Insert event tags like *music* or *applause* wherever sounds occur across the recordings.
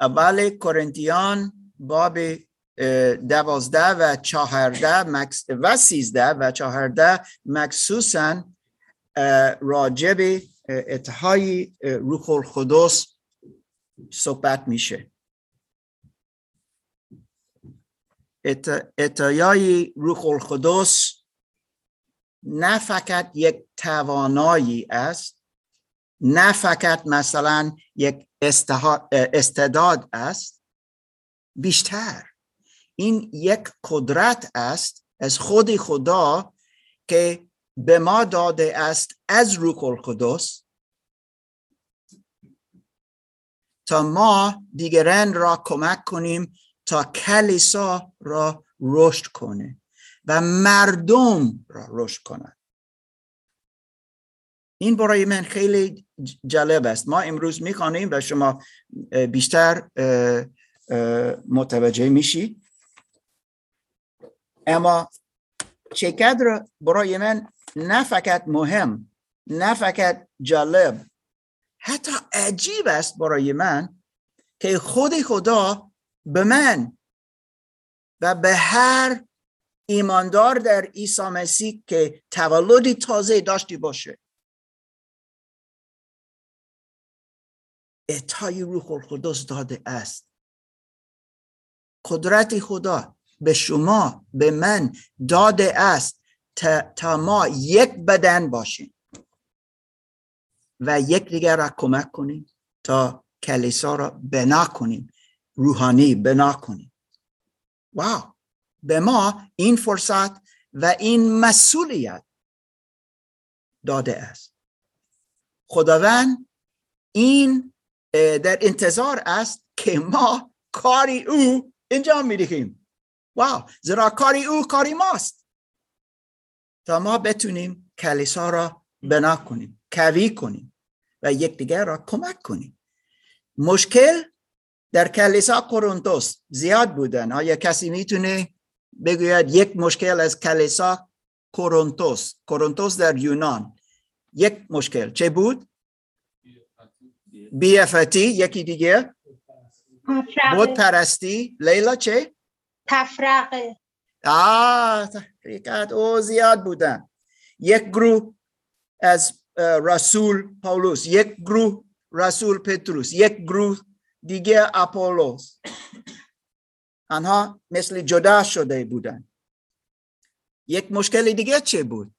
اول کرنتیان باب دوازده و چهارده و سیزده و چهارده مخصوصا راجب اتهای روح القدس صحبت میشه. اتیای روح القدس نه فقط یک توانایی است نه فقط مثلا یک استعداد است بیشتر. این یک قدرت است از خود خدا که به ما داده است از روح القدس. تا ما دیگران را کمک کنیم تا کلیسا را رشد کنه و مردم را رشد کنند این برای من خیلی جالب است. ما امروز می‌خوانیم و شما بیشتر متوجه میشید اما چقدر برای من نه فقط مهم نه فقط جالب حتی عجیب است برای من که خود خدا به من و به هر ایماندار در عیسی مسیح که تولدی تازه داشتی باشه. اعطای روح القدس داده است. قدرت خدا به شما به من داده است تا, ما یک بدن باشیم و یک دیگر را کمک کنیم تا کلیسا را بنا کنیم روحانی بنا کنیم. واو! به ما این فرصت و این مسئولیت داده است. خداوند این در انتظار است که ما کاری او انجام می‌دهیم. واو زیرا کاری او کاری ماست. تا ما بتونیم کلیسا را بنا کنیم کوی کنیم و یکدیگر را کمک کنیم. مشکل در کلیسا کورنتوس زیاد بودن. آیا کسی می‌تونه بگوید یک مشکل از کلیسا کورنتوس کورنتوس در یونان. یک مشکل چه بود؟ بیافتی یکی دیگه. بود پرستی لیلا چه؟ تفرقه. آه تفریقات او زیاد بودن. یک گروه از رسول پاولوس یک گروه رسول پتروس یک گروه دیگه اپولوس آنها مثل جدا شده بودن. یک مشکل دیگه چه بود؟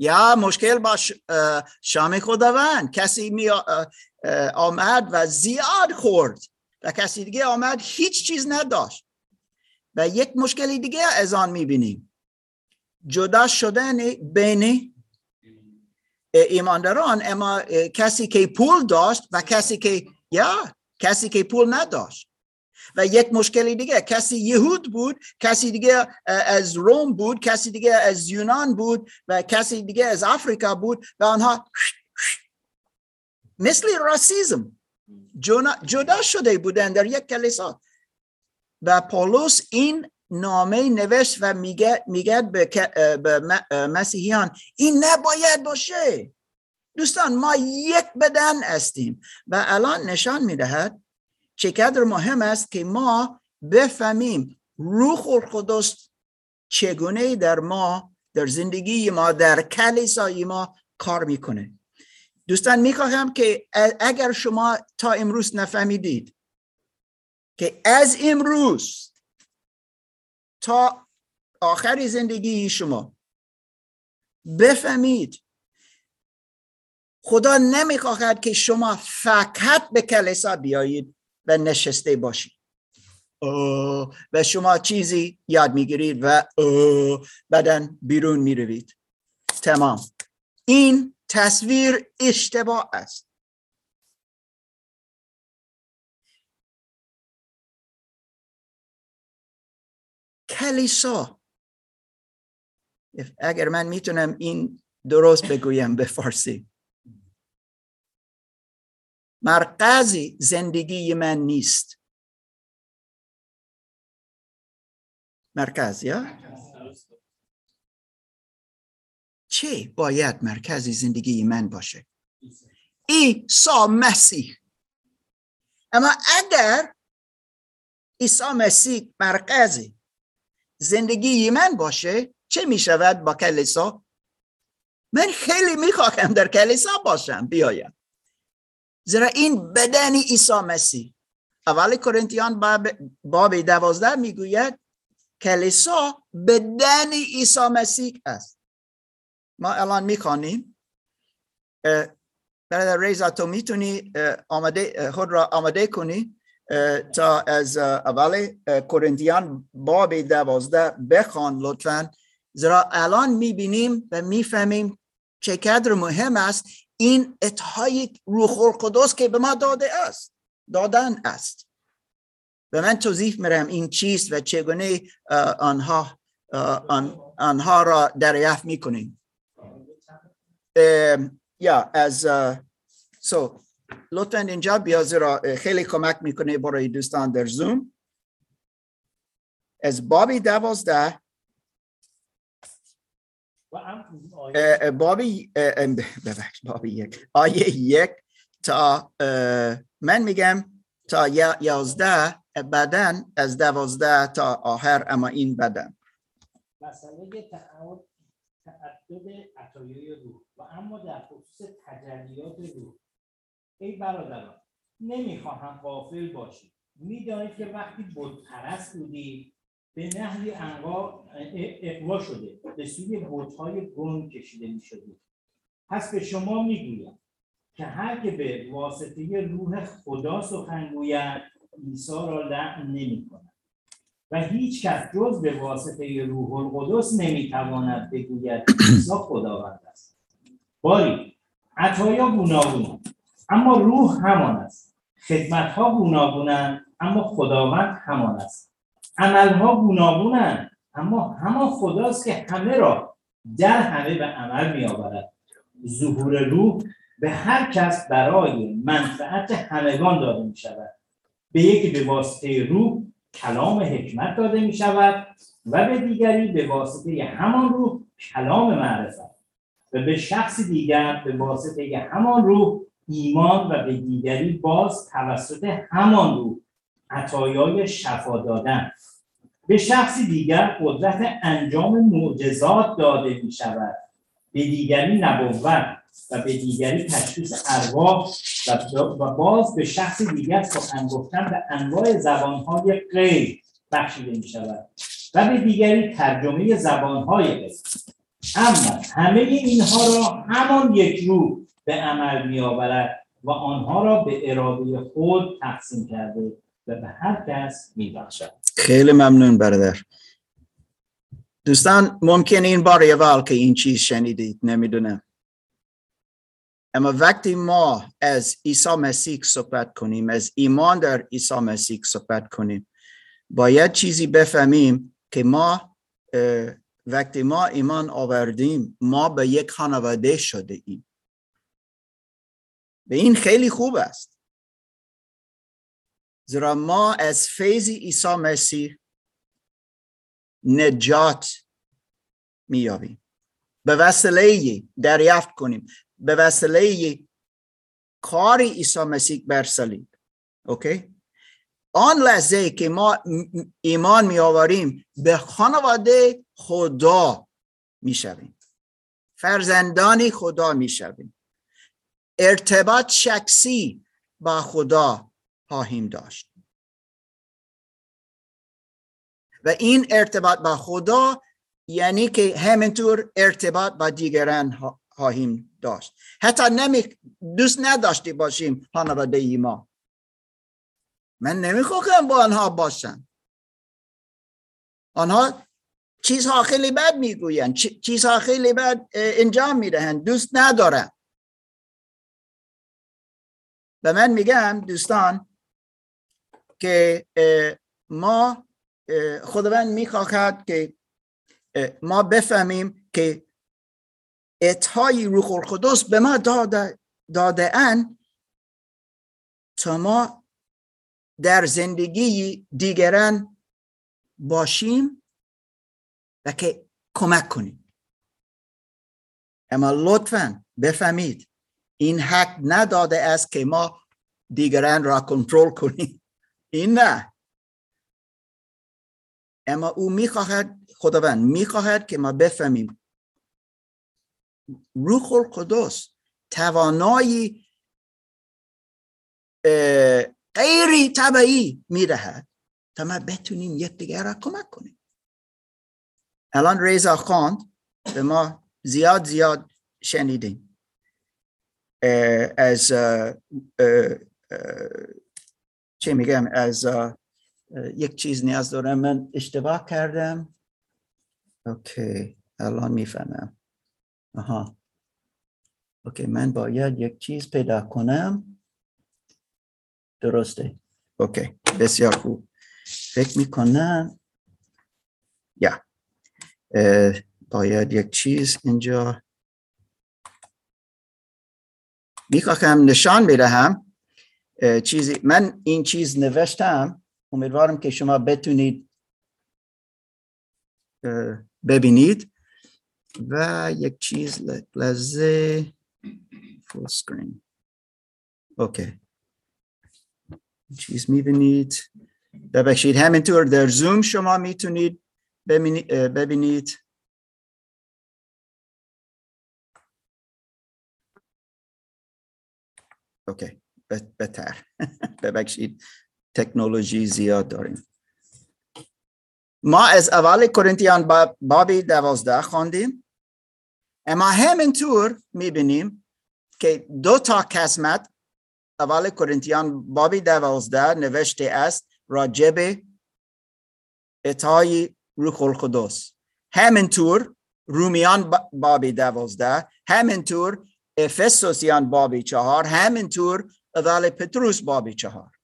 یا مشکل با شام خداوند. کسی می آمد و زیاد خورد و کسی دیگه آمد هیچ چیز نداشت. و یک مشکلی دیگه از آن می‌بینیم. جدا شدن بین ایمانداران اما کسی که پول داشت و کسی که یا کسی که پول نداشت. و یک مشکلی دیگه کسی یهود بود کسی دیگه از روم بود کسی دیگه از یونان بود و کسی دیگه از آفریقا بود و آنها مثل راسیزم جدا شده بودن در یک کلیسا. و پولس این نامه نوشت و میگه میگه به, مسیحیان این نباید باشه. دوستان ما یک بدن هستیم و الان نشان می‌دهد چقدر مهم است که ما بفهمیم روح القدس چگونه در ما در زندگی ما در کلیسای ما کار می‌کنه. دوستان می‌خواهم که اگر شما تا امروز نفهمیدید که از امروز تا آخر زندگی شما بفهمید خدا نمی‌خواهد که شما فقط به کلیسا بیایید. و نشسته باشید و شما چیزی یاد می‌گیرید و بعدا بیرون می‌روید. تمام. این تصویر اشتباه است. کلیسا. اگر من می‌تونم این درست بگویم به فارسی. مرکزی زندگی من نیست. مرکز یا؟ چه باید مرکزی زندگی من باشه؟ عیسی مسیح. اما اگر عیسی مسیح مرکزی زندگی من باشه چه می شود با کلیسا؟ من خیلی می‌خواهم در کلیسا باشم بیایم. زیرا این بدن عیسی مسیح. اول کرنتیان باب, باب دوازده می‌گوید کلیسا بدن عیسی مسیح است. ما الان می‌خوانیم. برادر ریزا تو می‌تونی آمده خود را آماده کنی تا از اول کرنتیان باب دوازده بخوان لطفا. زیرا الان می‌بینیم و می‌فهمیم چقدر مهم است این اتهای روح القدس که به ما داده است دادن است. به من توضیح میرم این چیست و چگونه آنها آنها را دریافت می‌کنیم. یا از سو لطفا اینجا بیا زیرا خیلی کمک می‌کنه برای دوستان در زوم از بابی دوازده. بابی ببخش بابی یک. آیه یک تا من میگم تا یازده بدن از دوازده تا آخر اما این بدن. مسئله تعدد عطایای روح. و اما در خصوص تجلیات روح. ای برادران نمی‌خواهم قافل باشید می‌دانید که وقتی بودپرست بودی به نحوی اقوا شده به سوی بودهای گنگ کشیده می پس به شما می‌گویم که هر که به واسطه روح خدا سخن گوید عیسی را لعن نمی کند و هیچ کس جز به واسطه روح القدس نمی‌تواند بگوید عیسی خداوند است. باری عطایا گوناگون اما روح همان است. خدمت ها گوناگونند اما خداوند همان است. عملها گوناگونند اما همان خداست که همه را در همه به عمل می آورد ظهور روح به هر کس برای منفعت همگان داده می شود به یکی به واسطه روح کلام حکمت داده می شود و به دیگری به واسطه همان روح کلام معرفت. و به شخص دیگر به واسطه همان روح ایمان و به دیگری باز توسط همان روح عطایای شفا دادن. به شخصی دیگر قدرت انجام معجزات داده می شود به دیگری نبوت و به دیگری تشخیص ارواح و باز به شخص دیگر سخن گفتن به انواع زبانهای غیر بخشیده می شود و به دیگری ترجمه زبانهای غیر. اما همه اینها را همان یک روح به عمل می آورد و آنها را به اراده خود تقسیم کرده. و به هر کس می بخشد خیلی ممنون برادر. دوستان ممکن این بار اول که این چیز شنیدید نمی‌دونم. اما وقتی ما از عیسی مسیح صحبت کنیم از ایمان در عیسی مسیح صحبت کنیم باید چیزی بفهمیم که ما وقتی ما ایمان آوردیم ما به یک خانواده شده ایم. به این خیلی خوب است. زیرا ما از فیض عیسی مسیح نجات میابیم به وسیله دریافت کنیم. به وسیله کار عیسی مسیح بر صلیب اوکی آن لحظه که ما ایمان می آوریم به خانواده خدا می شویم فرزندان خدا می شویم ارتباط شخصی با خدا خواهیم داشت. و این ارتباط با خدا یعنی که همینطور ارتباط با دیگران خواهیم داشت. حتی نمی دوست نداشتی باشیم خانواده ای ما. من نمی‌خواهم با آنها باشم. آنها چیزها خیلی بد می‌گویند. چیزها خیلی بد انجام می‌دهند. دوست ندارم. و من میگم دوستان که ما خداوند می‌خواهد که ما بفهمیم که اتهای روح القدس به ما داده, داده ان تا ما در زندگی دیگران باشیم و که کمک کنیم. اما لطفا بفهمید این حق نداده است که ما دیگران را کنترل کنیم. این نه. اما او می‌خواهد خداوند می‌خواهد که ما بفهمیم. روح القدس توانایی غیری طبعی می‌دهد تا ما بتونیم یکدیگر را کمک کنیم. الان ریزا خواند به ما زیاد زیاد شنیدیم. از چه میگم از یک چیز نیاز دارم. من اشتباه کردم. okay الان می‌فهمم. آها. okay من باید یک چیز پیدا کنم. درسته. okay بسیار خوب. فکر می‌کنم yeah. باید یک چیز اینجا. می‌خواهم نشان بدهم. چیزی من این چیز نوشتم. امیدوارم که شما بتونید ببینید. و یک چیز لحظه. فول سکرین اوکی چیز می‌بینید. ببخشید همینطور در زوم شما می‌تونید ببینید. اوکی بهتر. *laughs* ببخشید تکنولوژی زیاد داریم. ما از اول کرنتیان بابی دوازده خواندیم. اما همینطور می‌بینیم که دو تا قسمت اول کرنتیان بابی دوازده نوشته است راجب اتای روح القدس. همینطور رومیان بابی دوازده همینطور افسوسیان بابی چهار همینطور اول پتروس بابی چهار.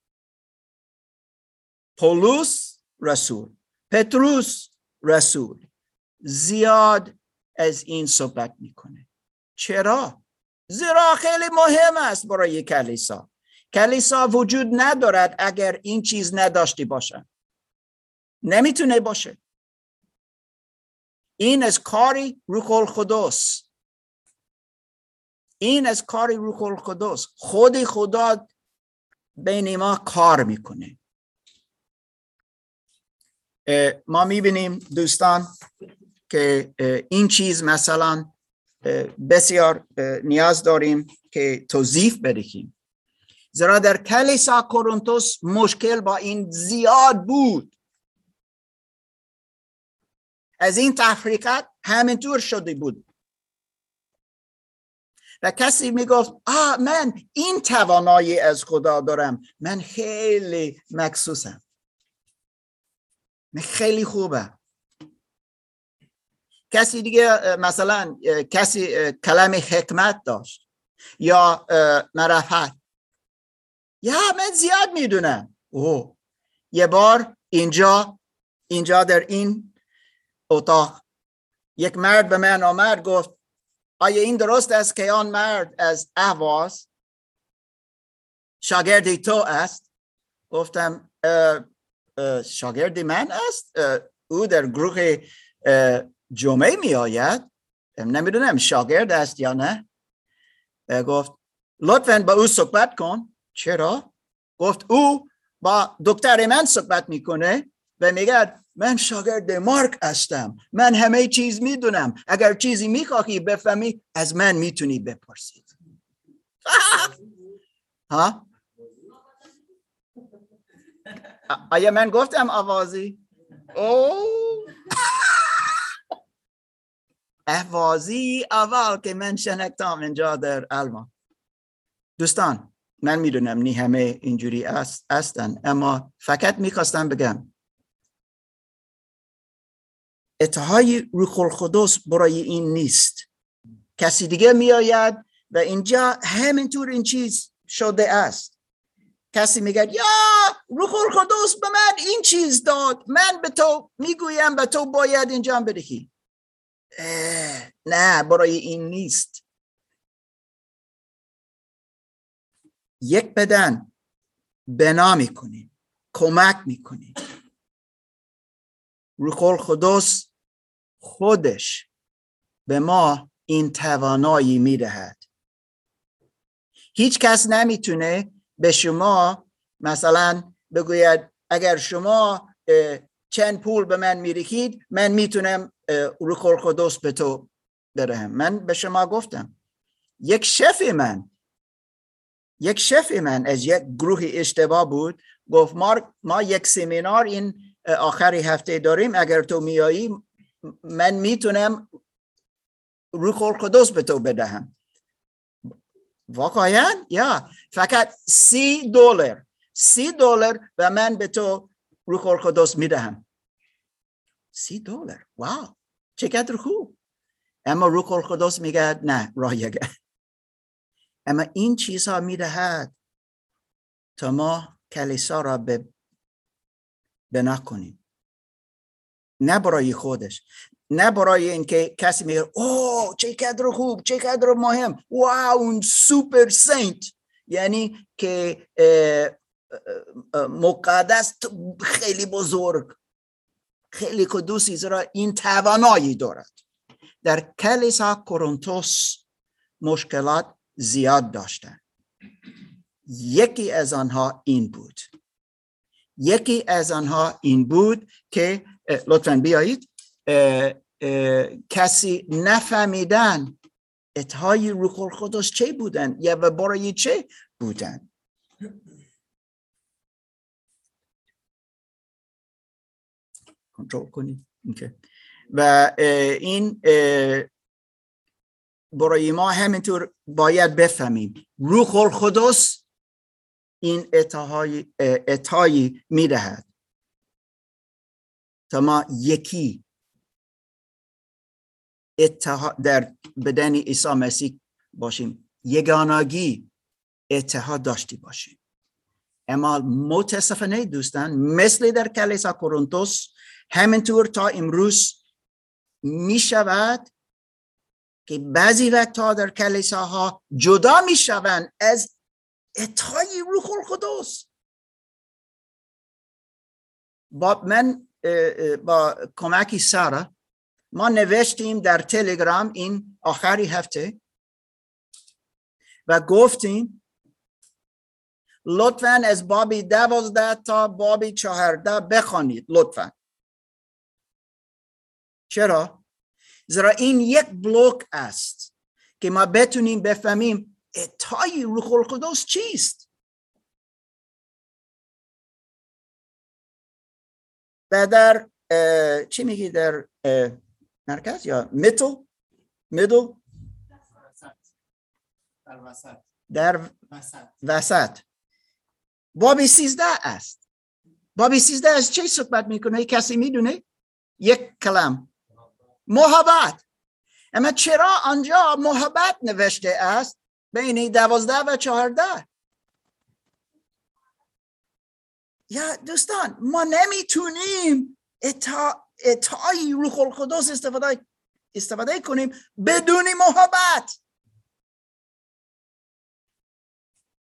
پولوس رسول. پتروس رسول زیاد از این صحبت می‌کنه. چرا؟ زیرا خیلی مهم است برای کلیسا. کلیسا وجود ندارد اگر این چیز نداشتی باشه نمی‌تونه باشه. این از کاری روح القدس این از کاری روح القدس. خود خدا بین ما کار می‌کنه. ما می‌بینیم دوستان که این چیز مثلا بسیار نیاز داریم که توضیح بدهیم. زیرا در کلیسا کورنتوس مشکل با این زیاد بود. از این تفریقات همینطور شده بود. و کسی می‌گفت آه من این توانایی از خدا دارم. من خیلی مکسوسم خیلی خوبه کسی دیگه مثلا کسی کلم حکمت داشت یا مرفت یا من زیاد می‌دونم. اوه یه بار اینجا اینجا در این اتاق یک مرد به من آمد گفت آیا این درست است که آن مرد از اهواز شاگردی تو است؟ گفتم شاگرد من است. او در گروه جمعه می آید. نمی‌دونم شاگرد است یا نه. گفت لطفا با او صحبت کن. چرا؟ گفت او با دکتر من صحبت می‌کنه. و میگه من شاگرد مارک هستم. من همه چیز می‌دونم. اگر چیزی می‌خواهی بفهمی از من می‌تونی بپرسید *laughs* ها؟ آیا من گفتم آوازی؟ او *laughs* احوازی اول که من شنکتام اینجا در آلمان. دوستان من می‌دونم نی همه اینجوری است هستن اما فقط می‌خواستم بگم اتهای القدس برای این نیست. کسی دیگه میآید و اینجا همینطور این چیز شده است. کسی میگه یا روح القدس به من این چیز داد من به تو می‌گویم به تو باید انجام بدهی. نه برای این نیست. یک بدن بنا می‌کنیم کمک می‌کنیم. روح القدس خودش به ما این توانایی می‌دهد. هیچ کس نمی‌تونه به شما مثلا بگوید اگر شما چند پول به من میریخید من می‌تونم روح القدس به تو برهم. من به شما گفتم یک شف من یک شف من از یک گروه اشتباه بود. گفت ما, ما یک سمینار این آخری هفته داریم اگر تو میایی من می‌تونم روح القدس به تو بدهم. واقعا؟ یا. فقط سی دلار. سی دلار و من به تو روح القدس می‌دهم. سی دلار. wow. چقدر خوب. اما روح القدس میگه نه رایگانه اما این چیزها می‌دهد تا ما کلیسا را به بنا کنیم. نه برای خودش نه برای اینکه کسی میگه او چه قدر خوب چه قدر مهم wow اون super saint. یعنی که مقدس خیلی بزرگ خیلی قدوسی زیرا این توانایی دارد. در کلیسا کورنتوس مشکلات زیاد داشتن یکی از آنها این بود. یکی از آنها این بود که لطفا بیایید. کسی نفهمیدن اتهای روح القدس چه بودن؟ یا و برای چه بودن؟ کنترل کنید. و این برای ما همینطور باید بفهمیم. روح القدس این اتهایی می‌دهد. تا ما یکی اتحاد در بدن عیسی مسیح باشیم. یگانگی اتحاد داشتی باشیم اما متاسفانه دوستان مثل در کلیسا کورنتوس همینطور تا امروز می شود که بعضی وقتها در کلیساها جدا می شوند از اتحای روح القدس. با من با کمکی سارا. ما نوشتیم در تلگرام این آخری هفته و گفتیم لطفا از بابی دوازده تا بابی چهارده بخوانید لطفا. چرا؟ زیرا این یک بلوک است که ما بتونیم بفهمیم اتای روح القدس چیست. و در چی میگی در مرکز یا میتل میدل در وسط. بابی سیزده است. بابی سیزده از چه صحبت می‌کنه؟ کسی می‌دونه؟ یک کلم. محبت. اما چرا آنجا محبت نوشته است؟ بین دوازده و چهارده. یا دوستان ما نمی‌تونیم اتا اتای روح القدس استفاده استفاده کنیم بدون محبت.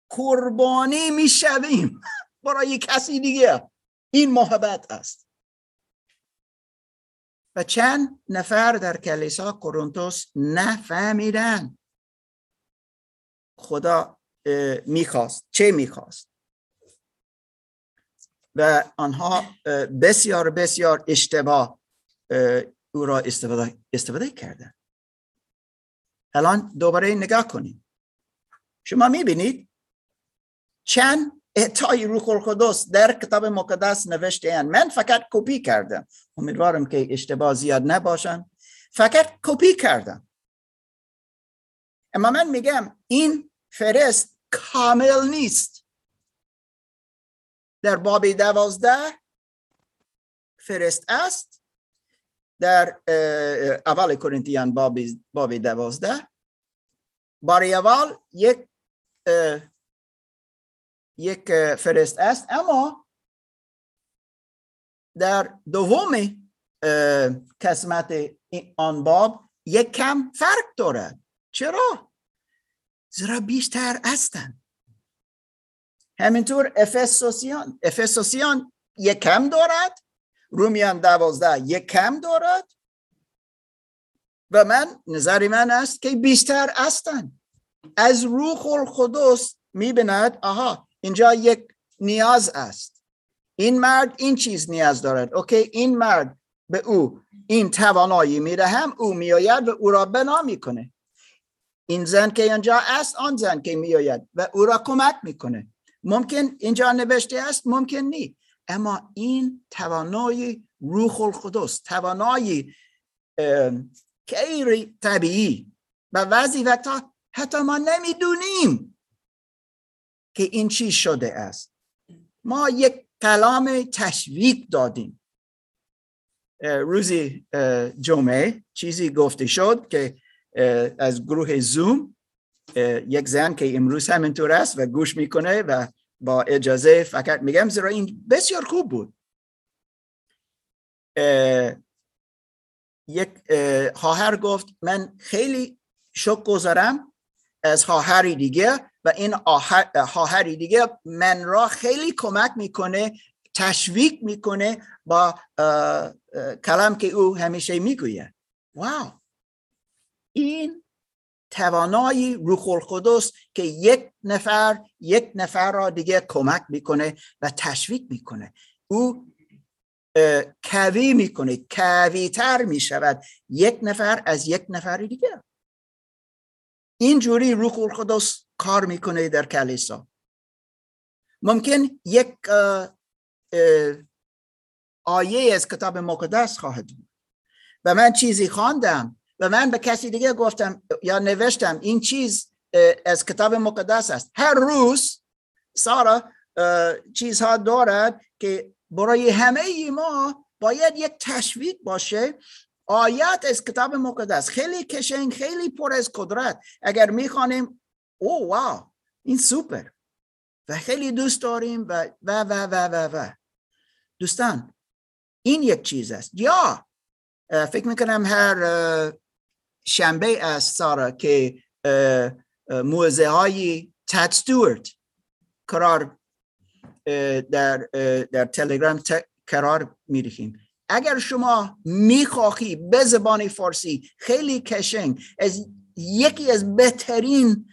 قربانی می‌شویم. *laughs* برای کسی دیگه. این محبت است. و چند نفر در کلیسا کورنتوس نفهمیدن. خدا می‌خواست. چه می‌خواست؟ و آنها بسیار بسیار اشتباه او را استفاده, استفاده کردن الان دوباره نگاه کنید. شما می‌بینید چند اعطای روح القدس در کتاب مقدس نوشته من فقط کپی کردم. امیدوارم که اشتباه زیاد نباشن. فقط کپی کردم. اما من میگم این فهرست کامل نیست. در باب دوازده فهرست است. در اول کرنتیان باب, باب دوازده. برای اول یک یک فهرست است. اما در دوم قسمت آن باب یک کم فرق دارد. چرا؟ زیرا بیشتر هستند. همینطور افسوسیان افسوسیان یک کم دارد رومیان دوازده یک کم دارد و من نظر من است که بیشتر هستند از روح القدس می‌بیند آها اینجا یک نیاز است. این مرد این چیز نیاز دارد. اوکی این مرد به او این توانایی می‌دهم او میآید و او را بنا می‌کنه. این زن که اینجا است آن زن که میآید و او را کمک می‌کنه. ممکن اینجا نوشته است ممکن نی. اما این توانایی روح القدس توانایی غیر طبیعی و بعضی وقتا حتی ما نمی‌دونیم که این چی شده است. ما یک کلام تشویق دادیم. روزی جمعه چیزی گفته شد که از گروه زوم یک زن که امروز همینطور است و گوش می‌کنه و با اجازه فقط میگم زیرا این بسیار خوب بود. یک خواهر گفت من خیلی شک گذارم از خواهری دیگه و این خواهری دیگه من را خیلی کمک می‌کنه تشویق می‌کنه با کلام که او همیشه می‌گوید. واو! این توانایی روح القدس که یک نفر یک نفر را دیگه کمک می‌کنه و تشویق می‌کنه. او کوی می‌کنه کوی تر می‌شود یک نفر از یک نفر دیگه اینجوری روح القدس کار می‌کنه در کلیسا. ممکن یک آیه از کتاب مقدس خواهد بود. و من چیزی خواندم و من به کسی دیگه گفتم یا نوشتم این چیز از کتاب مقدس است. هر روز سارا چیزها دارد که برای همه ما باید یک تشویق باشه. آیات از کتاب مقدس خیلی کشنگ خیلی پر از قدرت. اگر می‌خوانیم او واو این سوپر. و خیلی دوست داریم و و و و و, و. دوستان این یک چیز است. یا فکر می‌کنم هر شنبه است سارا که موزه های تد ستورت قرار در در تلگرام قرار می‌دهیم اگر شما می‌خواهی به زبان فارسی خیلی کشنگ از یکی از بهترین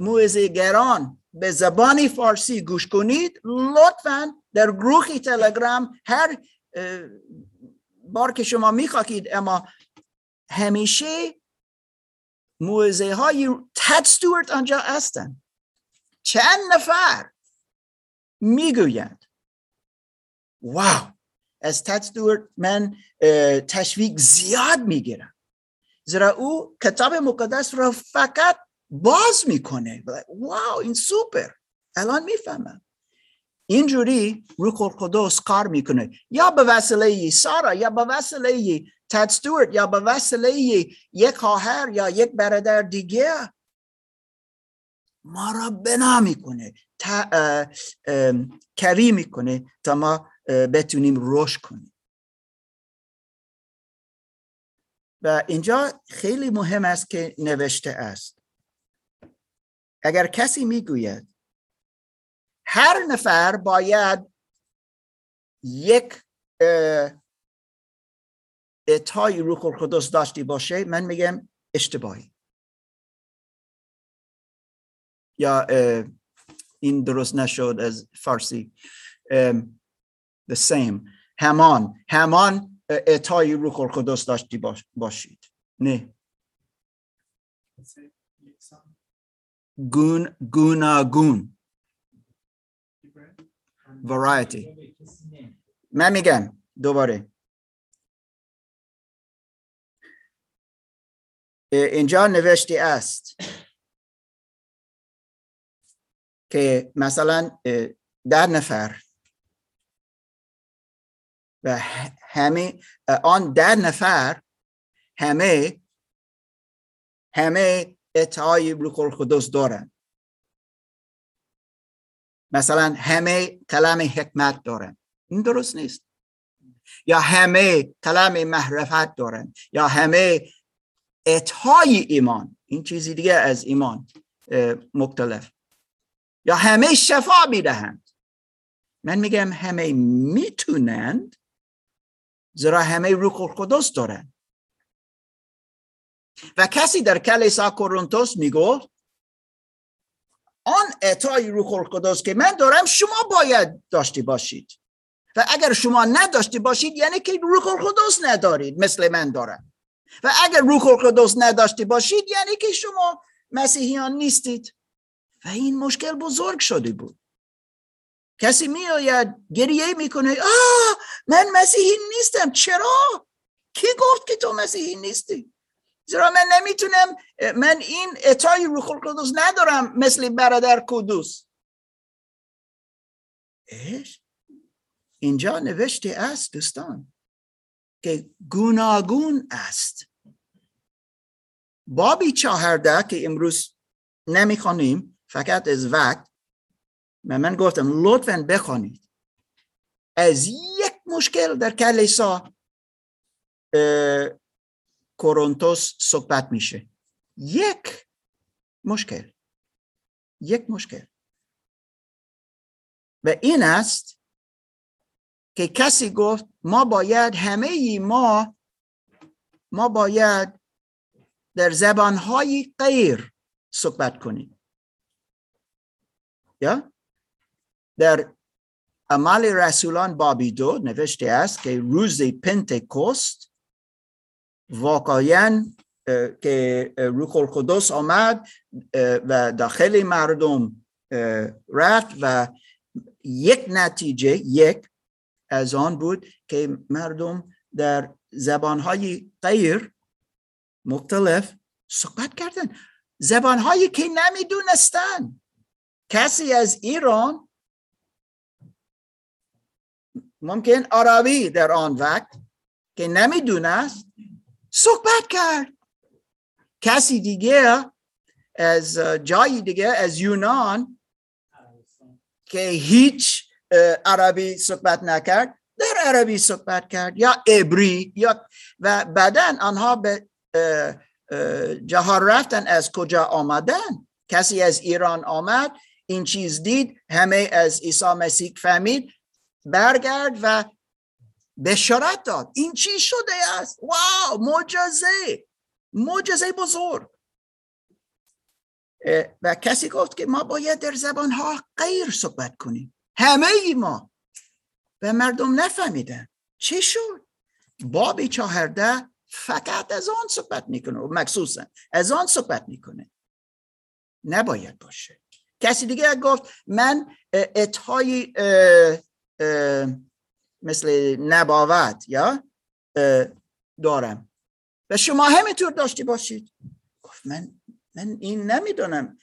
موزه گران به زبان فارسی گوش کنید لطفا در گروه تلگرام هر بار که شما می‌خواهید اما همیشه موزه های تد ستورت آنجا هستن. چند نفر می‌گویند. واو! از تد ستورت من تشویق زیاد می‌گیرم. زیرا او کتاب مقدس را فقط باز می‌کنه. واو! این سوپر! الان می‌فهمم. اینجوری روح القدس کار می‌کنه. یا به وسیله سارا یا به وسیله تد ستورت یا به وسیله یک خواهر یا یک برادر دیگه. ما را بنا می‌کنه کری می‌کنه تا ما بتونیم رشد کنیم. و اینجا خیلی مهم است که نوشته است. اگر کسی می‌گوید هر نفر باید یک اعطای روح القدس داشتی باشه من میگم اشتباهی. یا این درست نشد از فارسی. the same. همان همان اعطای روح القدس داشتی باشید. نه. گون گوناگون. Variety. من میگم دوباره. اینجا نوشته است که مثلا در نفر و همه آن در نفر همه همه اطاعی روح القدس دارن مثلا همه کلام حکمت دارن. این درست نیست. یا همه کلام محرفت دارن. یا همه اطهای ایمان. این چیزی دیگه از ایمان مختلف. یا همه شفا می‌دهند. من میگم همه می‌تونند زیرا همه روح القدس دارند و کسی در کلیسا کورنتوس می‌گفت آن اعطای روح القدس که من دارم شما باید داشته باشید. و اگر شما نداشته باشید یعنی که روح القدس ندارید مثل من دارم. و اگر روح القدس نداشته باشید یعنی که شما مسیحیان نیستید. و این مشکل بزرگ شده بود. کسی میآید گریه می‌کنه آه من مسیحی نیستم. چرا؟ کی گفت که تو مسیحی نیستی؟ زیرا من نمی‌تونم من این اعطای روح القدس ندارم مثل برادر کدوس اینجا نوشته است دوستان که گوناگون است. بابی چهارده که امروز نمی‌خوانیم فقط از وقت من, من گفتم لطفا بخوانید از یک مشکل در کلیسا کورنتوس صحبت میشه. یک مشکل. یک مشکل. و این است که کسی گفت ما باید همه ما ما باید در زبانهای غیر صحبت کنیم. یا؟ در عمل رسولان بابی دو نوشته است که روز پنتکوست واقعا که روح القدس آمد و داخل مردم رفت و یک نتیجه یک از آن بود که مردم در زبانهای غیر مختلف صحبت کردن زبانهایی که نمی‌دونستن. کسی از ایران ممکن عربی در آن وقت که نمی‌دونست صحبت کرد. کسی دیگه از جای دیگه از یونان که هیچ عربی صحبت نکرد در عربی صحبت کرد یا عبری یا و بعدا آنها به جهان رفتن از کجا آمدن؟ کسی از ایران آمد این چیز دید همه از عیسی مسیح فهمید برگرد و بشارت داد. این چی شده است؟ واو معجزه. معجزه بزرگ. و کسی گفت که ما باید در زبان ها غیر صحبت کنیم. همه ای ما. و مردم نفهمیدن. چی شد؟ باب چهارده فقط از آن صحبت می‌کنه. و مخصوصا از آن صحبت می‌کنه. نباید باشه. کسی دیگه گفت من اتهای مثل نباوت یا دارم. و شما همینطور داشته باشید. گفت من من این نمی‌دونم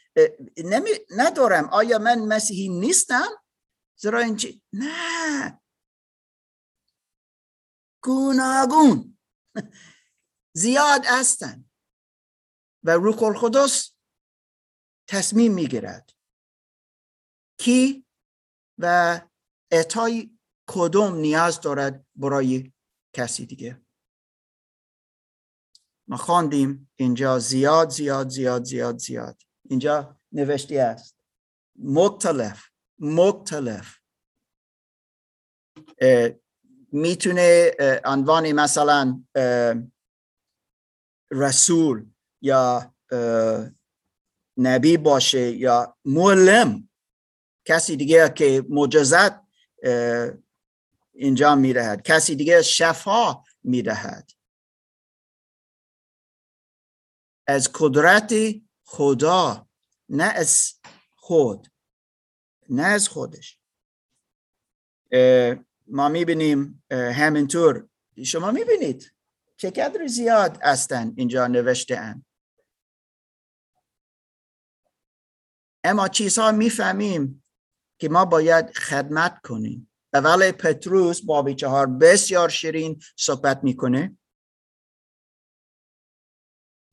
نمی ندارم. آیا من مسیحی نیستم؟ زیرا اینجی نه. گوناگون. *laughs* زیاد هستن. و روح القدس تصمیم می‌گیرد. کی و اعطای کدوم نیاز دارد برای کسی دیگه؟ ما خواندیم اینجا زیاد زیاد زیاد زیاد زیاد. اینجا نوشته است. مختلف مختلف می‌تونه عنوان مثلا رسول یا نبی باشه یا معلم. کسی دیگه که مجزت انجام می‌دهد کسی دیگه شفا می‌دهد. از قدرت خدا نه از خود نه از خودش. ما می‌بینیم همینطور. شما می‌بینید چقدر زیاد هستن اینجا نوشته اند اما چیزها می‌فهمیم که ما باید خدمت کنیم. اول پتروس بابی چهار بسیار شیرین صحبت می‌کنه.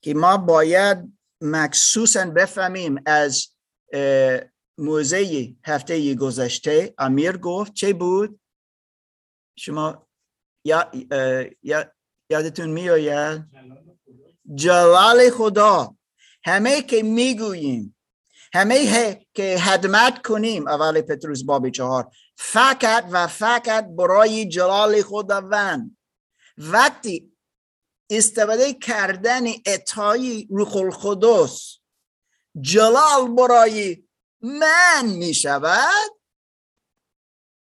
که ما باید مخصوصا بفهمیم از موزه هفته گذشته امیر گفت چه بود؟ شما یا, یا یادتون میآید؟ جلال خدا. همه که می‌گوییم همه که خدمت کنیم اول پتروس باب چهار. فقط و فقط برای جلال خداوند. وقتی استفاده کردن اطای روح القدس جلال برای من می شود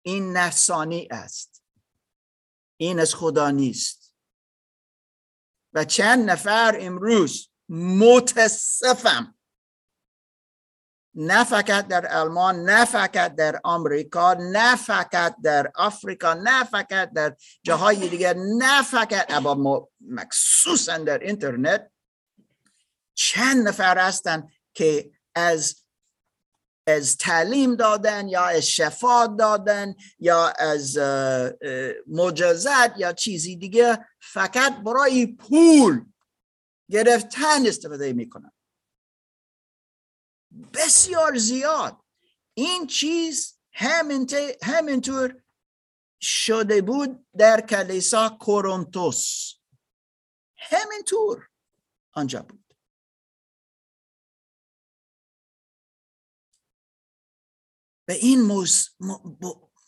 این نفسانی است. این از خدا نیست. و چند نفر امروز متاسفم نه فقط در آلمان نه فقط در آمریکا نه فقط در آفریقا نه فقط در جاهای دیگر نه فقط اما مخصوصا در اینترنت چند نفر هستن که از از تعلیم دادن یا از شفا دادن یا از مجازات یا چیزی دیگه فقط برای پول گرفتن استفاده می‌کنن. بسیار زیاد. این چیز همینطور شده بود در کلیسا کورنتوس. همینطور آنجا بود. و این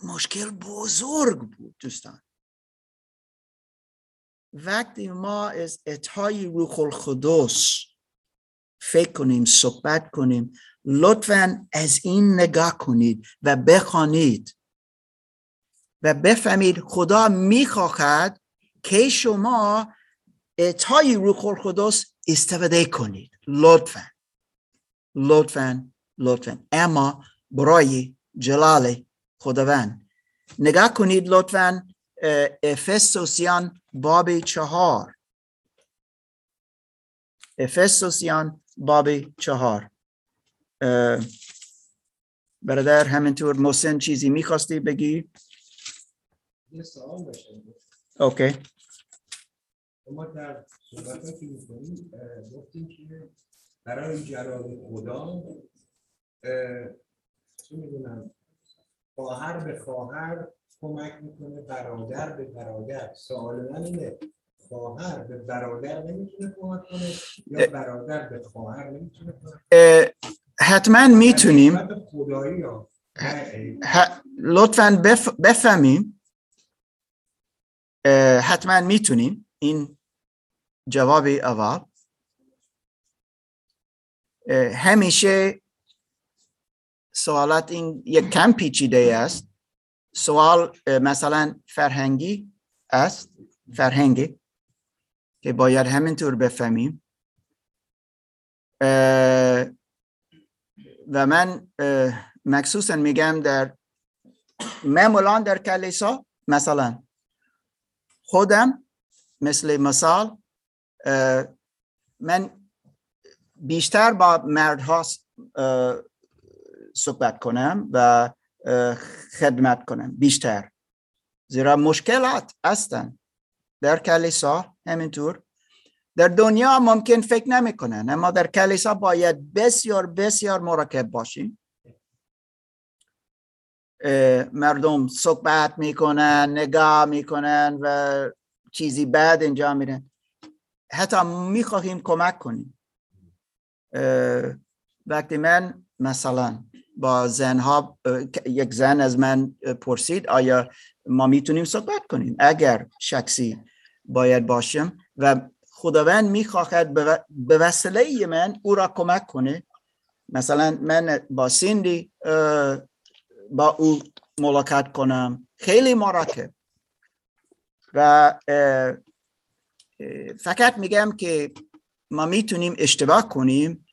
مشکل بزرگ بود دوستان. وقتی ما از اتهای روح القدس فکر کنیم صحبت کنیم. لطفا از این نگاه کنید و بخوانید و بفهمید خدا می‌خواهد که شما اتهای روح القدس استفاده کنید. لطفا. لطفا. لطفا. اما برای جلال خداوند. نگاه کنید لطفا افسوسیان باب چهار. افسوسیان باب چهار. برادر همینطور محسن چیزی می‌خواستی بگی؟ یه سوال اوکی. ما در صحبت که می‌کنیم گفتیم که برای جلال خدا چی می‌دونم خواهر به خواهر کمک می‌کنه برادر به برادر. سوال من اینه خواهر به برادر نمی‌تونه کمک کنه یا برادر به خواهر نمی‌تونه کمک حتما می‌تونیم. لطفا بفهمیم. حتما می‌تونیم. این جواب اول همیشه سوالات این یک کم پیچیده است. سوال مثلا فرهنگی است. فرهنگی که باید همینطور بفهمیم. و من مخصوصا میگم در معمولا در کلیسا مثلا خودم مثل مثال من بیشتر با مردها صحبت کنم و خدمت کنم بیشتر. زیرا مشکلات هستن در کلیسا. همینطور. در دنیا ممکن فکر نمی‌کنن اما در کلیسا باید بسیار بسیار مراقب باشیم. مردم صحبت می‌کنن نگاه می‌کنن و چیزی بد انجام میدن حتی می‌خواهیم کمک کنیم. وقتی من مثلا با زنها یک زن از من پرسید آیا ما می‌تونیم صحبت کنیم؟ اگر شخصی باید باشم و خداوند می‌خواهد به وسیله من او را کمک کنه. مثلا من با سیندی با او ملاقات کنم. خیلی مراکب و فقط میگم که ما می‌تونیم اشتباه کنیم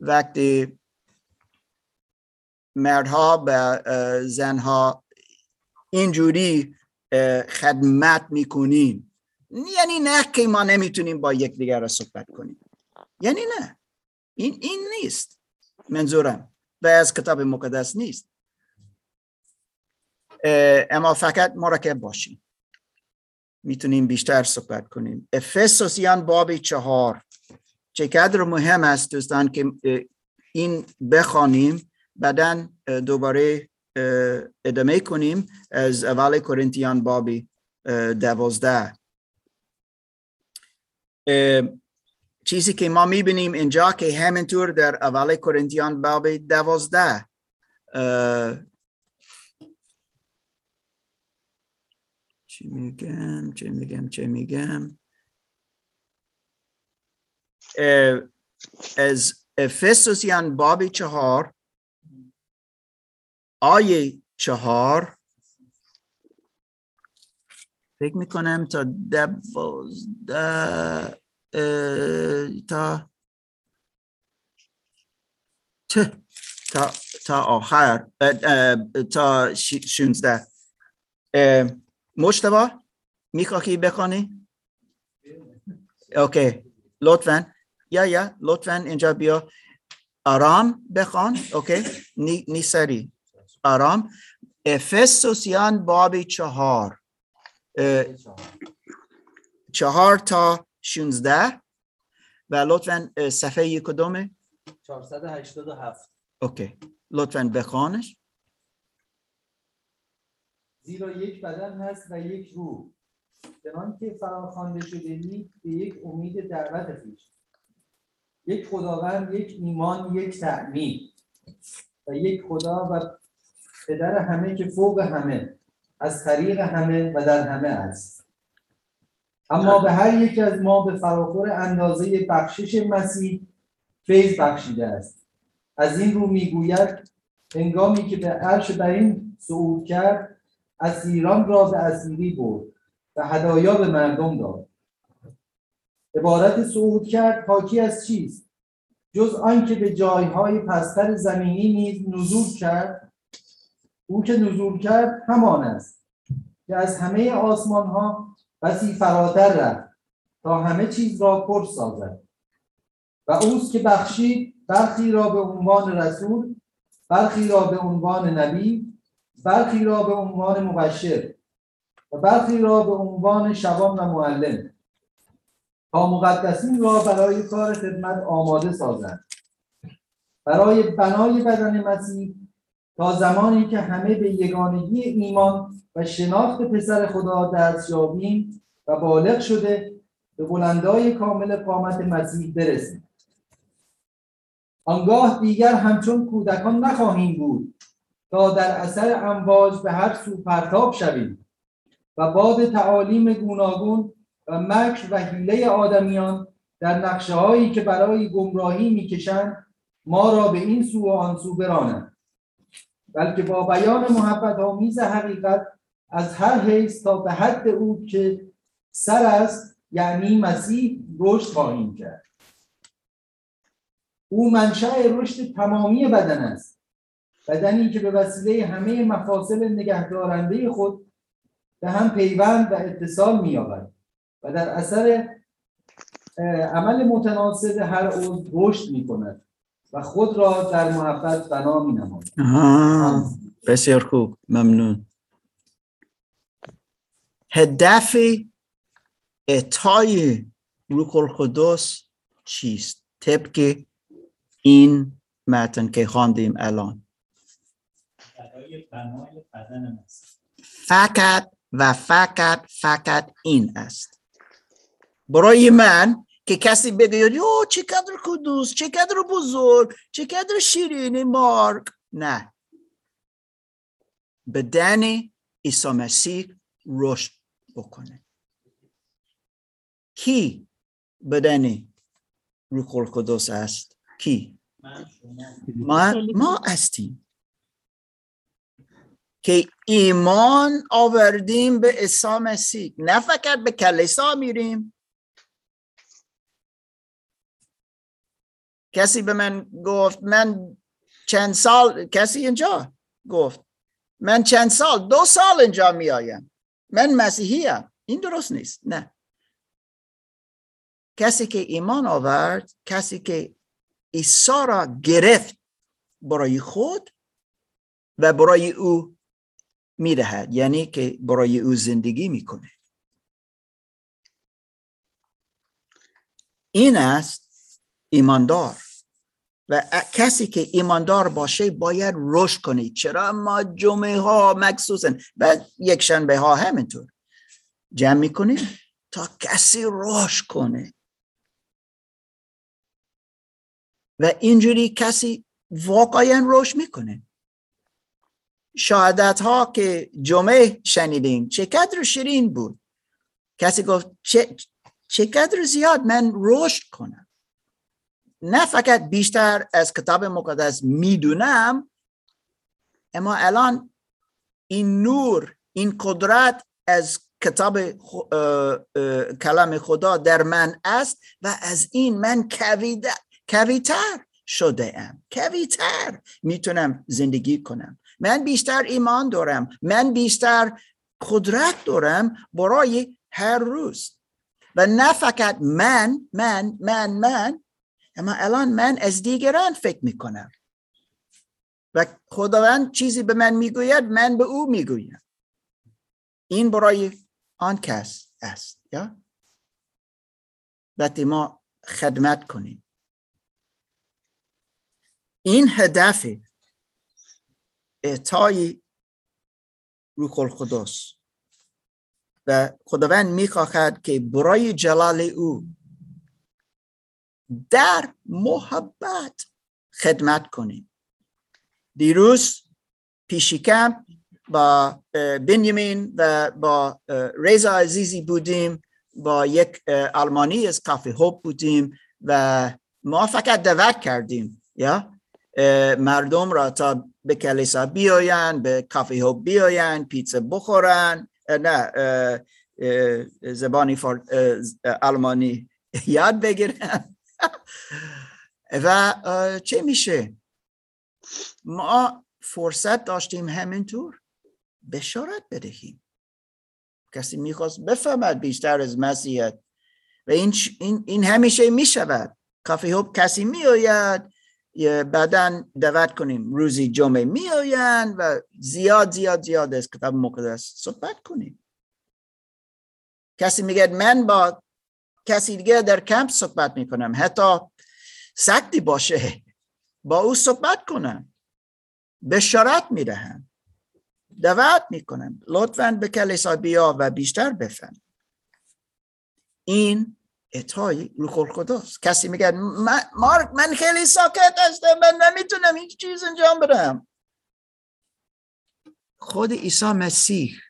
وقتی مردها به زنها اینجوری خدمت می‌کنیم. یعنی نه که ما نمی‌تونیم با یک دیگر را صحبت کنیم. یعنی نه. این این نیست. منظورم. و از کتاب مقدس نیست. اما فقط مرکب باشیم. می‌تونیم بیشتر صحبت کنیم. افسوسیان باب چهار. چقدر مهم است دوستان که این بخوانیم بعدا دوباره ادامه کنیم. از اول کرنتیان بابی دوازده. چیزی که ما می‌بینیم اینجا که همینطور در اول کرنتیان باب دوازده چی میگم چی میگم چی میگم؟ از افسوسیان باب چهار آیه چهار فکر می‌کنم تا دوازده تا تا تا آخر تا شونزده. اه، مشتبه می‌خواهی بخوانی؟ okay لطفا. yeah yeah لطفا اینجا بیا. آرام بخوان okay. نی, نی سری آرام. افسوسیان باب چهار. چهار تا شونزده و لطفا صفحه کدومه 487 okay. لطفا بخوانش. زیرا یک بدن هست و یک روح. چنان که فراخوانده شده می به یک امید دعوت خویش یک خداوند یک ایمان یک تعمید و یک خدا و پدر همه که فوق همه. از طریق همه و در همه است. اما به هر یک از ما به فراخور اندازه بخشش مسیح فیض بخشیده است. از این رو می‌گوید هنگامی که به عرش برین صعود کرد اسیران را به اسیری برد و هدایا به مردم داد. عبارت صعود کرد حاکی از چیست؟ جز آنکه به جایهای پستر زمینی نیز نزول کرد او که نزول کرد همان است. که از همه آسمان ها بسی فراتر رفت تا همه چیز را پر سازد. و اوست که بخشید برخی را به عنوان رسول برخی را به عنوان نبی برخی را به عنوان مبشر و برخی را به عنوان شبان و معلم. تا مقدسین را برای کار خدمت آماده سازند. برای بنای بدن مسیح تا زمانی که همه به یگانگی ایمان و شناخت پسر خدا دست یابیم و بالغ شده به بلندای کامل قامت مسیح برسیم. آنگاه دیگر همچون کودکان نخواهیم بود تا در اثر امواج به هر سو پرتاب شویم و باد تعالیم گوناگون و مکر و حیله آدمیان در نقشه هایی که برای گمراهی می‌کشند ما را به این سو و آن سو برانند. بلکه با بیان محبت آمیز حقیقت از هر حیث تا به حد او که سر است یعنی مسیح رشد خواهیم کرد. او منشأ رشد تمامی بدن است. بدنی که به وسیله همه مفاصل نگهدارنده خود به هم پیوند و اتصال می‌یابد و در اثر عمل متناسب هر عضو رشد می‌کند. و خود را در محبت بنا می‌نماید. آه، بسیار خوب ممنون. هدف اعطای روح القدس چیست؟ طبق این متن که خواندیم الان. فقط و فقط فقط این است. برای من که کسی بگه یو چقدر کدوس چقدر بزرگ چقدر شیرین مارک. نه. بدن عیسی مسیح رشد بکنه. کی بدن روح القدس است؟ کی؟ ما ما هستیم. که ایمان آوردیم به عیسی مسیح. نه فقط به کلیسا میریم. کسی به من گفت من چند سال کسی اینجا گفت من چند سال دو سال اینجا میایم من مسیحیم. این درست نیست نه. کسی که ایمان آورد کسی که عیسی را گرفت برای خود و برای او می‌دهد یعنی که برای او زندگی می‌کنه این است ایماندار. و کسی که ایماندار باشه باید رشد کنه. چرا ما جمعه ها مخصوصا و یک شنبه ها همینطور جمع می‌کنیم؟ تا کسی رشد کنه. و اینجوری کسی واقعا رشد می‌کنه. شهادت ها که جمعه شنیدیم چقدر شیرین بود. کسی گفت چقدر زیاد من رشد کنم. نه فقط بیشتر از کتاب مقدس می‌دونم اما الان این نور این قدرت از کتاب کلام خدا در من است و از این من کویتر شده ام کویتر می‌تونم زندگی کنم. من بیشتر ایمان دارم. من بیشتر قدرت دارم برای هر روز. و نه فقط من من من من اما الان من از دیگران فکر می‌کنم. و خداوند چیزی به من می‌گوید من به او می‌گویم. این برای آن کس است یا؟ وقتی ما خدمت کنیم. این هدف اعطای روح القدس. و خداوند می‌خواهد که برای جلال او در محبت خدمت کنیم. دیروز پیشیکم با اه، بنیامین و با رضا عزیزی بودیم با یک آلمانی از کافی هوب بودیم و ما فقط دعوت کردیم یا؟ مردم را تا به کلیسا بیاین به کافی هوب بیاین پیتزا بخورن نه زبانی آلمانی یاد بگیرن. و چه میشه؟ ما فرصت داشتیم همینطور بشارت بدهیم. کسی می‌خواست بفهمد بیشتر از مسیحیت. و این, این, این همیشه می‌شود. کافی هوب کسی میآید بعدا دعوت کنیم. روزی جمعه میآیند و زیاد زیاد زیاد از کتاب مقدس صحبت کنیم. کسی میگه من با کسی دیگه در کمپ صحبت می‌کنم. حتی سکتی باشه با او صحبت کنم. بشارت می‌دهم. دعوت می‌کنم. لطفا به کلیسا بیا و بیشتر بفهم. این اعطای روح القدس. کسی میگه مارک من خیلی ساکت هستم من نمی‌تونم هیچ چیز انجام بدم. خود عیسی مسیح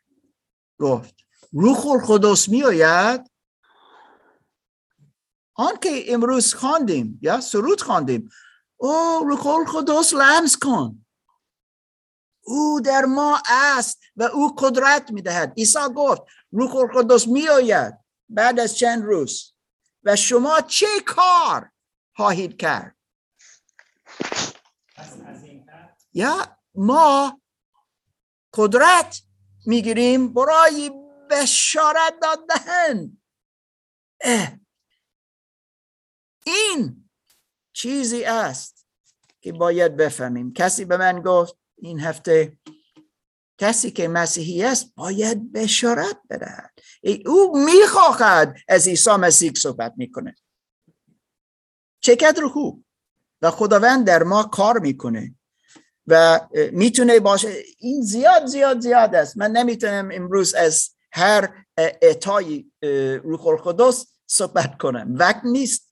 گفت روح القدس میآید آنکه امروز خواندیم یا سرود خواندیم او روح القدس لمس کن. او در ما است و او قدرت می‌دهد. عیسی گفت روح القدس میآید بعد از چند روز و شما چه کار خواهید کرد؟ یا ما قدرت می‌گیریم برای بشارت دادن. این چیزی است که باید بفهمیم. کسی به من گفت این هفته کسی که مسیحی است باید بشارت بدهد. او می‌خواهد از عیسی مسیح صحبت می‌کنه چقدر خوب. و خداوند در ما کار می‌کنه و می‌تونه باشه. این زیاد زیاد زیاد است. من نمی‌تونم امروز از هر اعطای روح القدس صحبت کنم. وقت نیست.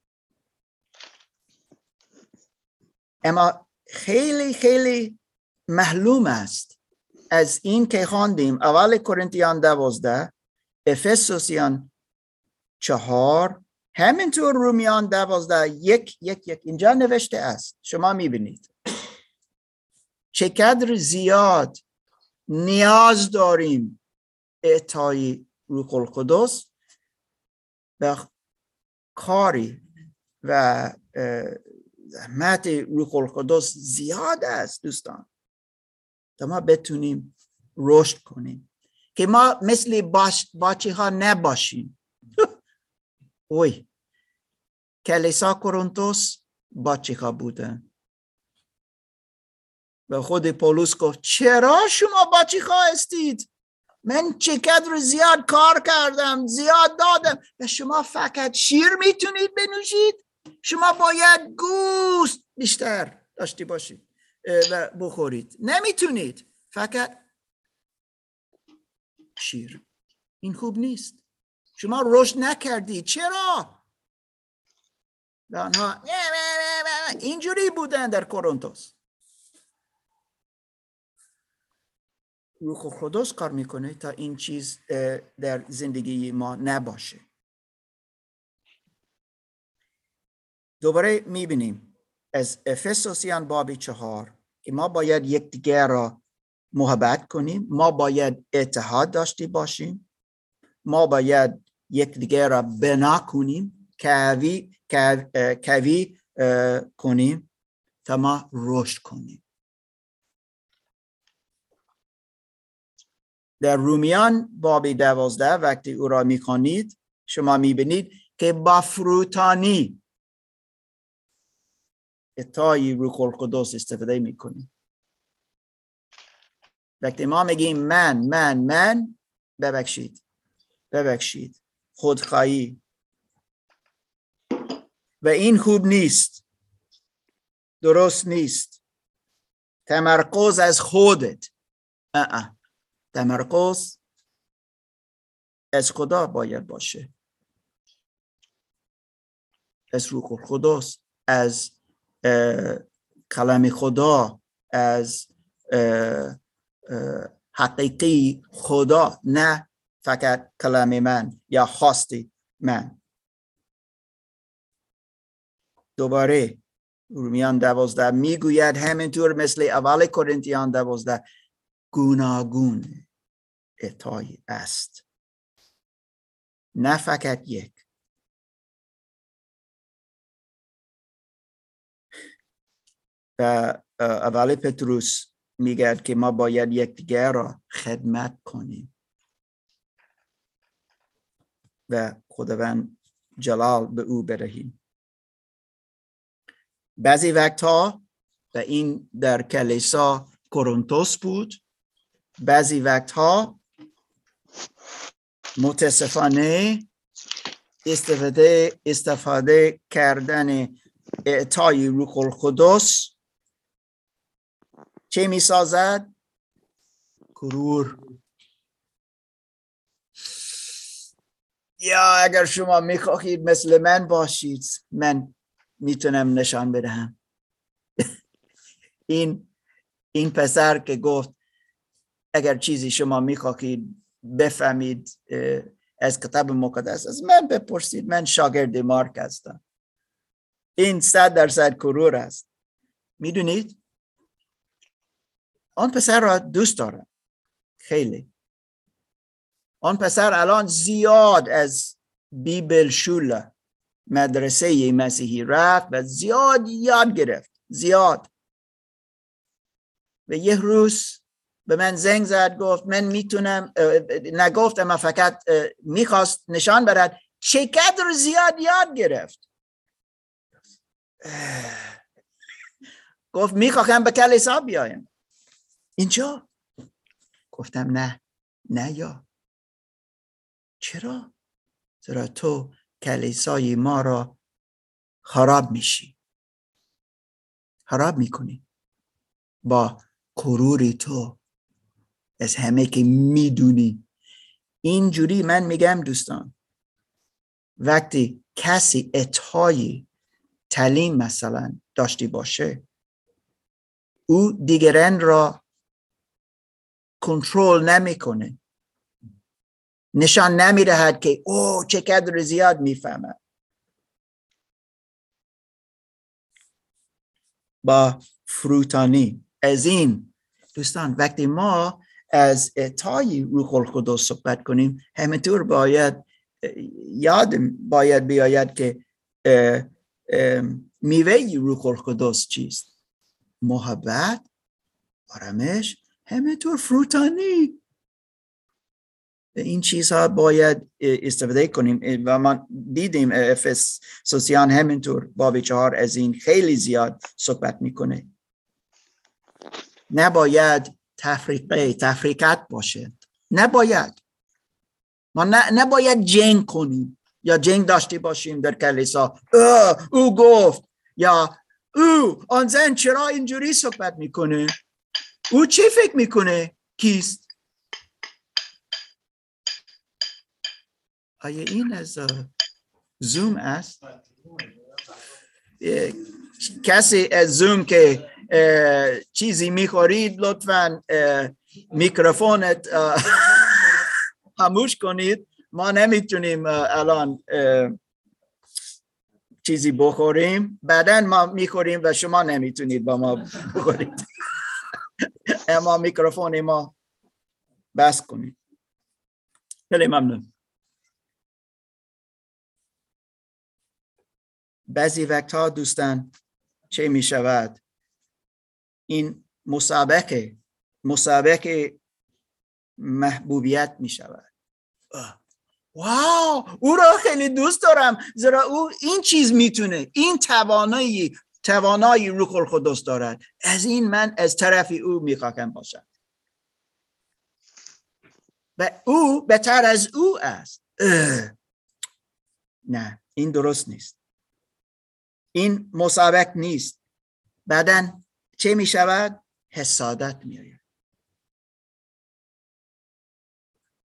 اما خیلی خیلی معلوم است از این که خواندیم. اول کرنتیان دوازده افسوسیان چهار همینطور رومیان دوازده. یک یک یک. اینجا نوشته است. شما می‌بینید. چقدر زیاد نیاز داریم. اعطای روح القدس و کاری و زحمت روح القدس زیاد است دوستان. تا ما بتونیم رشد کنیم. که ما مثل باش باچه ها نباشیم. *laughs* اوی. کلیسا کرونتوس باچه ها بودن. و خود پولس گفت چرا شما باچه ها هستید؟ من چقدر زیاد کار کردم زیاد دادم. و شما فقط شیر می‌تونید بنوشید؟ شما باید گوست بیشتر داشتی باشید و بخورید. نمی‌تونید. فقط شیر. این خوب نیست. شما رشد نکردید چرا؟ و آنها "نه، نه، نه، نه." اینجوری بودن در کورنتوس. روح القدس کار می‌کنه تا این چیز در زندگی ما نباشه. دوباره می‌بینیم. از افسوسیان باب چهار که ما باید یکدیگر را محبت کنیم. ما باید اتحاد داشتی باشیم. ما باید یکدیگر را بنا کنیم. کوی کوی کنیم تا ما رشد کنیم. در رومیان باب دوازده وقتی او را می‌خوانید شما می‌بینید که با فروتانی اتای روح القدس استفاده می‌کنیم. وقتی ما میگیم من من من ببخشید ببخشید خودخواهی. و این خوب نیست درست نیست. تمرکز از خودت. اه تمرکز از خدا باید باشه. از روح القدس از کلام خدا از حقیقی خدا نه فقط کلام من یا خواستی من. دوباره رومیان دوازده می‌گوید همینطور مثل اول کرنتیان دوازده گوناگون اتای است. نه فقط یک و اول پتروس میگد که ما باید یکدیگر را خدمت کنیم. و خداوند جلال به او بدهیم بعضی وقتها و این در کلیسا کورنتوس بود بعضی وقتها متاسفانه استفاده استفاده کردن اعطای روح القدس چه می سازد؟ کرور. یا اگر شما می‌خواهید مثل من باشید من می‌تونم نشان بدهم. این این پسر که گفت اگر چیزی شما می‌خواهید بفهمید از کتاب مقدس از من بپرسید من شاگرد مارک هستم. این صد درصد کرور است. می‌دونید؟ آن پسر را دوست دارم. خیلی. آن پسر الان زیاد از بیبل شوله مدرسه مسیحی رفت و زیاد یاد گرفت. زیاد. و یه روز به من زنگ زد گفت من می‌تونم نگفت اما فقط می‌خواست نشان برد. چقدر زیاد یاد گرفت. گفت می‌خواهم به کلیسا بیایم. اینجا؟ گفتم نه نه یا. چرا؟ چرا تو کلیسای ما را خراب میشی. خراب می‌کنی. با کروری تو. از همه که می‌دونی. اینجوری من میگم دوستان. وقتی کسی اتهای تعلیم مثلا داشتی باشه او دیگران را کنترل نمی‌کنه. نشان نمی‌دهد که او چقدر زیاد می‌فهمد. با فروتانی. از این دوستان وقتی ما از اعطای روح القدس صحبت کنیم همینطور باید یاد باید بیاید که اه، اه، میوه روح القدس چیست؟ محبت آرامش همینطور فروتانی. این چیزها باید استفاده کنیم. و ما دیدیم افس سوسیان همینطور باب چهار از این خیلی زیاد صحبت می‌کنه. نباید تفریقه تفریقت باشه. نباید. ما نباید جنگ کنیم. یا جنگ داشته باشیم در کلیسا. او گفت. یا او آن زن چرا اینجوری صحبت می‌کنه؟ او چی فکر می‌کنه؟ کیست؟ آیا این از زوم است؟ کسی از زوم که چیزی می‌خورید لطفا میکروفونت *laughs* خاموش کنید. ما نمی‌تونیم الان چیزی بخوریم. بعدا ما می‌خوریم و شما نمی‌تونید با ما بخورید. *laughs* اما میکروفون ما بس کنیم. خیلی ممنون. بعضی وقتها دوستان چه می شود این مسابقه مسابقه محبوبیت می شود. واو! او را خیلی دوست دارم. زیرا او این چیز می‌تونه این توانایی توانایی روح القدس دارد. از این من از طرف او می‌خواهم باشم. و او بهتر از او است. نه این درست نیست. این مسابق نیست. بعدا چه می شود حسادت می آید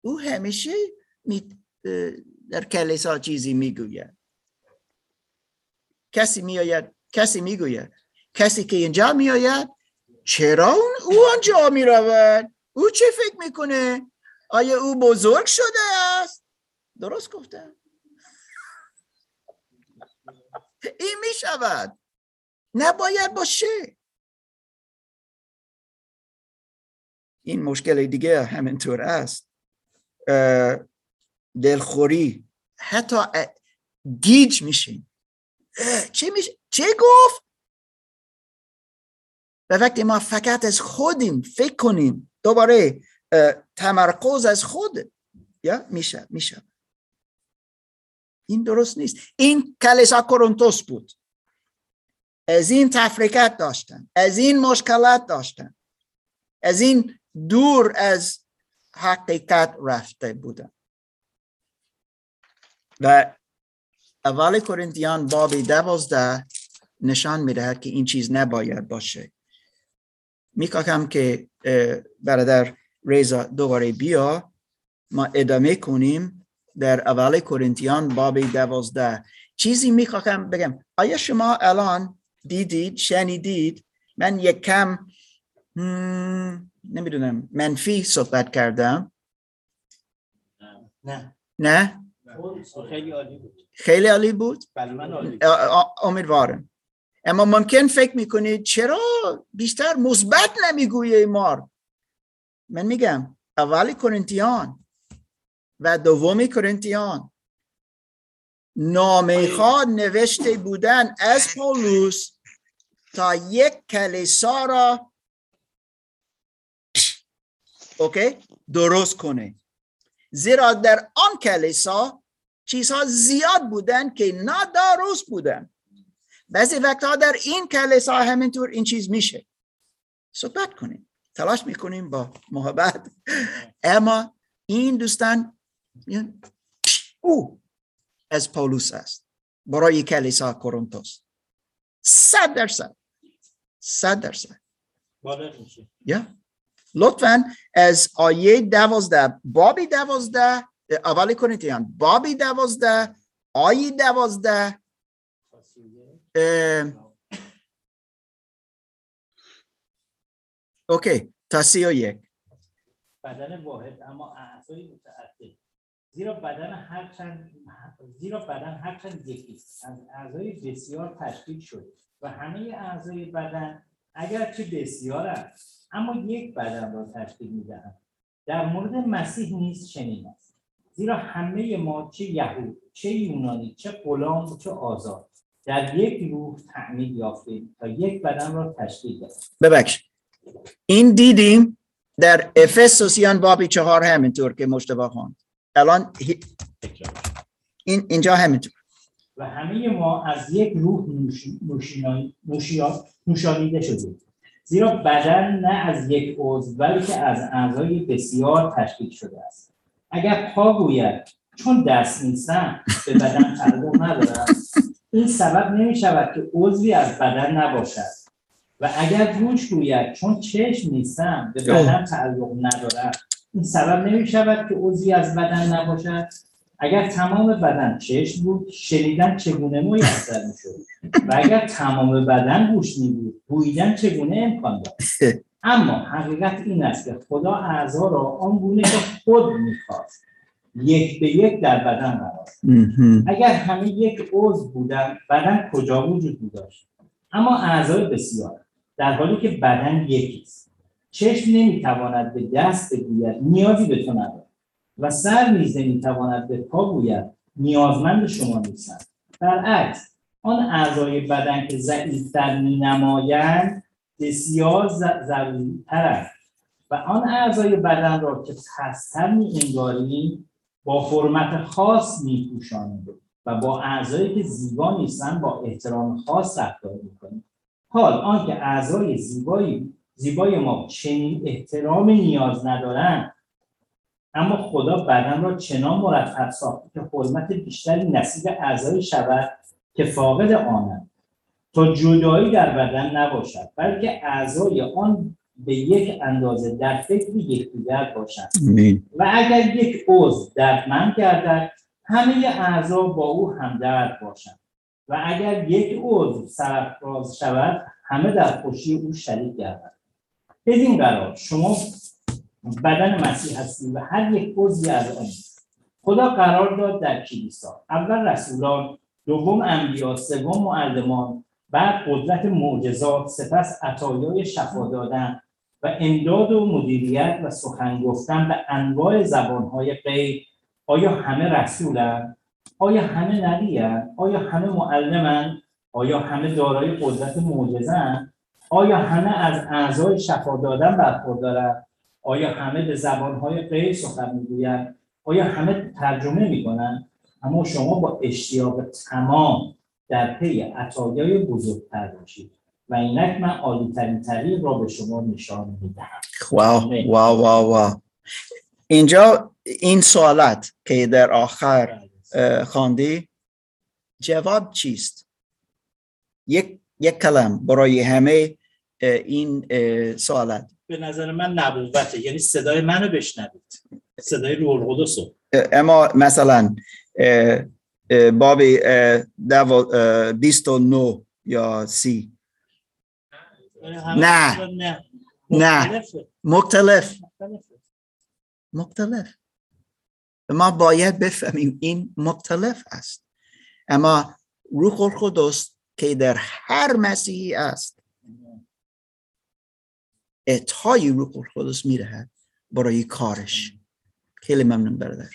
او همیشه می در کلیسا چیزی می‌گوید. کسی میآید کسی می‌گوید. کسی که اینجا میآید چرا اون او آنجا می رود او چه فکر می‌کنه؟ آیا او بزرگ شده است؟ درست گفتم *laughs* این می شود نباید باشه. این مشکل دیگه همینطور است. دلخوری. حتی گیج میشین. چه میشه چه گفت؟ و وقتی ما فقط از خودیم فکر کنیم دوباره تمرکز از خود یا میشه میشه. این درست نیست. این کلیسا کرونتوس بود. از این تفریکت داشتن از این مشکلات داشتن از این دور از حقیقت رفته بودن. و اول کرنتیان باب دوازده نشان می‌دهد که این چیز نباید باشه. می‌خواهم که برادر ریزا دوباره بیا. ما ادامه کنیم در اول کرنتیان باب دوازده. چیزی می‌خواهم بگم. آیا شما الان دیدید شنیدید؟ من یک کم نمی‌دونم منفی صحبت کردم. نه. نه؟ خیلی عالی بود. خیلی عالی بود؟ بله من عالی امیدوارم. اما ممکن فکر می‌کنید چرا بیشتر مثبت نمی‌گویه مار من میگم اولی کرنتیان و دومی کرنتیان نامه خواد نوشته بودن از پولوس تا یک کلیسا را اوکی درست کنه. زیرا در آن کلیسا چیزها زیاد بودن که نادرست بودن. بعضی وقتها در این کلیسا همینطور این چیز میشه. صحبت کنیم. تلاش می‌کنیم با محبت. اما این دوستان او از پولوس است. برای کلیسا کورنتوس. صد درصد. صد درصد. یا؟ لطفا از آیه دوازده بابی دوازده اولی کرنتیان بابی دوازده آیه دوازده اوکی تا سی و یک. بدن واحد اما اعضای متعدد. زیرا بدن هرچند زیرا بدن هرچند یکی از اعضای بسیار تشکیل شد و همه اعضای بدن اگرچه بسیار اما یک بدن را تشکیل می‌دهند. در مورد مسیح نیز چنین است. زیرا همه ما چه یهود چه یونانی چه غلام چه آزاد. در یک روح تعمید یافتیم تا یک بدن را تشکیل دهیم. ببخش. این دیدیم در افسوسیان بابی چهار همینطور که مشتبه خواند. الان این اینجا همینطور. و همه ما از یک روح نوشانیده شدیم. زیرا بدن نه از یک عضو بلکه از اعضای بسیار تشکیل شده است. اگر پا گوید چون دست نیستم به بدن تعلق ندارم این سبب نمی شود که عضوی از بدن نباشد. و اگر گوش گوید چون چشم نیستم به بدن تعلق ندارم این سبب نمی شود که عضوی از بدن نباشد. اگر تمام بدن چشم بود شنیدن چگونه میسر می‌شد؟ و اگر تمام بدن گوش می بود بویدن چگونه امکان داشت *laughs* اما حقیقت این است که خدا اعضا را آنگونه که خود می‌خواست. یک به یک در بدن قرار اگر همه یک عضو بودن بدن کجا وجود داشت اما اعضای بسیار در حالی که بدن یکی است. چشم نمی‌تواند به دست بگوید نیازی به تو ندارم و سر نیز نمی‌تواند به پا گوید نیازمند شما نیستم برعکس آن اعضای بدن که ضعیفتر مینمایند بسیار ز- ضروریترند و آن اعضای بدن را که خستر می انگاریم با حرمت خاص می و با اعضایی که زیبا نیستن با احترام خاص رفتار می‌کنیم حال آنکه اعضای زیبایی زیبای ما چنین احترام نیاز ندارند اما خدا بدن را چنان مرتب ساخته که حرمت بیشتری نصیب اعضای شود که فاقد آنند. تا جدایی در بدن نباشد بلکه اعضای آن به یک اندازه در فکر یکدیگر باشند. و اگر یک عضو دردمند گردد همه اعضا با او همدرد باشند. و اگر یک عضو سرفراز شود همه در خوشی او شریک گردند بدین قرار شما بدن مسیح هستید و هر یک عضوی از آن. خدا قرار داد در کلیسا. اول رسولان دوم انبیا سوم معلمان بعد قدرت معجزات سپس عطایای شفا دادن. و امداد و مدیریت و سخن گفتن به انواع زبانهای غیر. آیا همه رسولند آیا همه نبیند آیا همه معلمند آیا همه دارای قدرت معجزند آیا همه از اعضای شفا دادن برخوردارند آیا همه به زبانهای غیر سخن می‌گویند؟ آیا همه ترجمه می‌کنند اما شما با اشتیاق تمام در پی عطایای بزرگتر باشید. و اینک من عالیترین طریق را به شما نشان می‌دهم. واو. واو واو واو. اینجا این سوالات که در آخر اه، خواندی جواب چیست؟ یک یک کلم برای همه این اه، سوالات. به نظر من نبوته یعنی صدای منو بشنوید. صدای روح القدس اما مثلا باب اه، دو- اه، بیست و نو یا سی. نه. نه. مختلفه. مختلف مختلفه. مختلف ما باید بفهمیم این مختلف است اما روح القدس که در هر مسیحی است اعطای روح القدس می‌دهد برای کارش خیلی ممنون برادر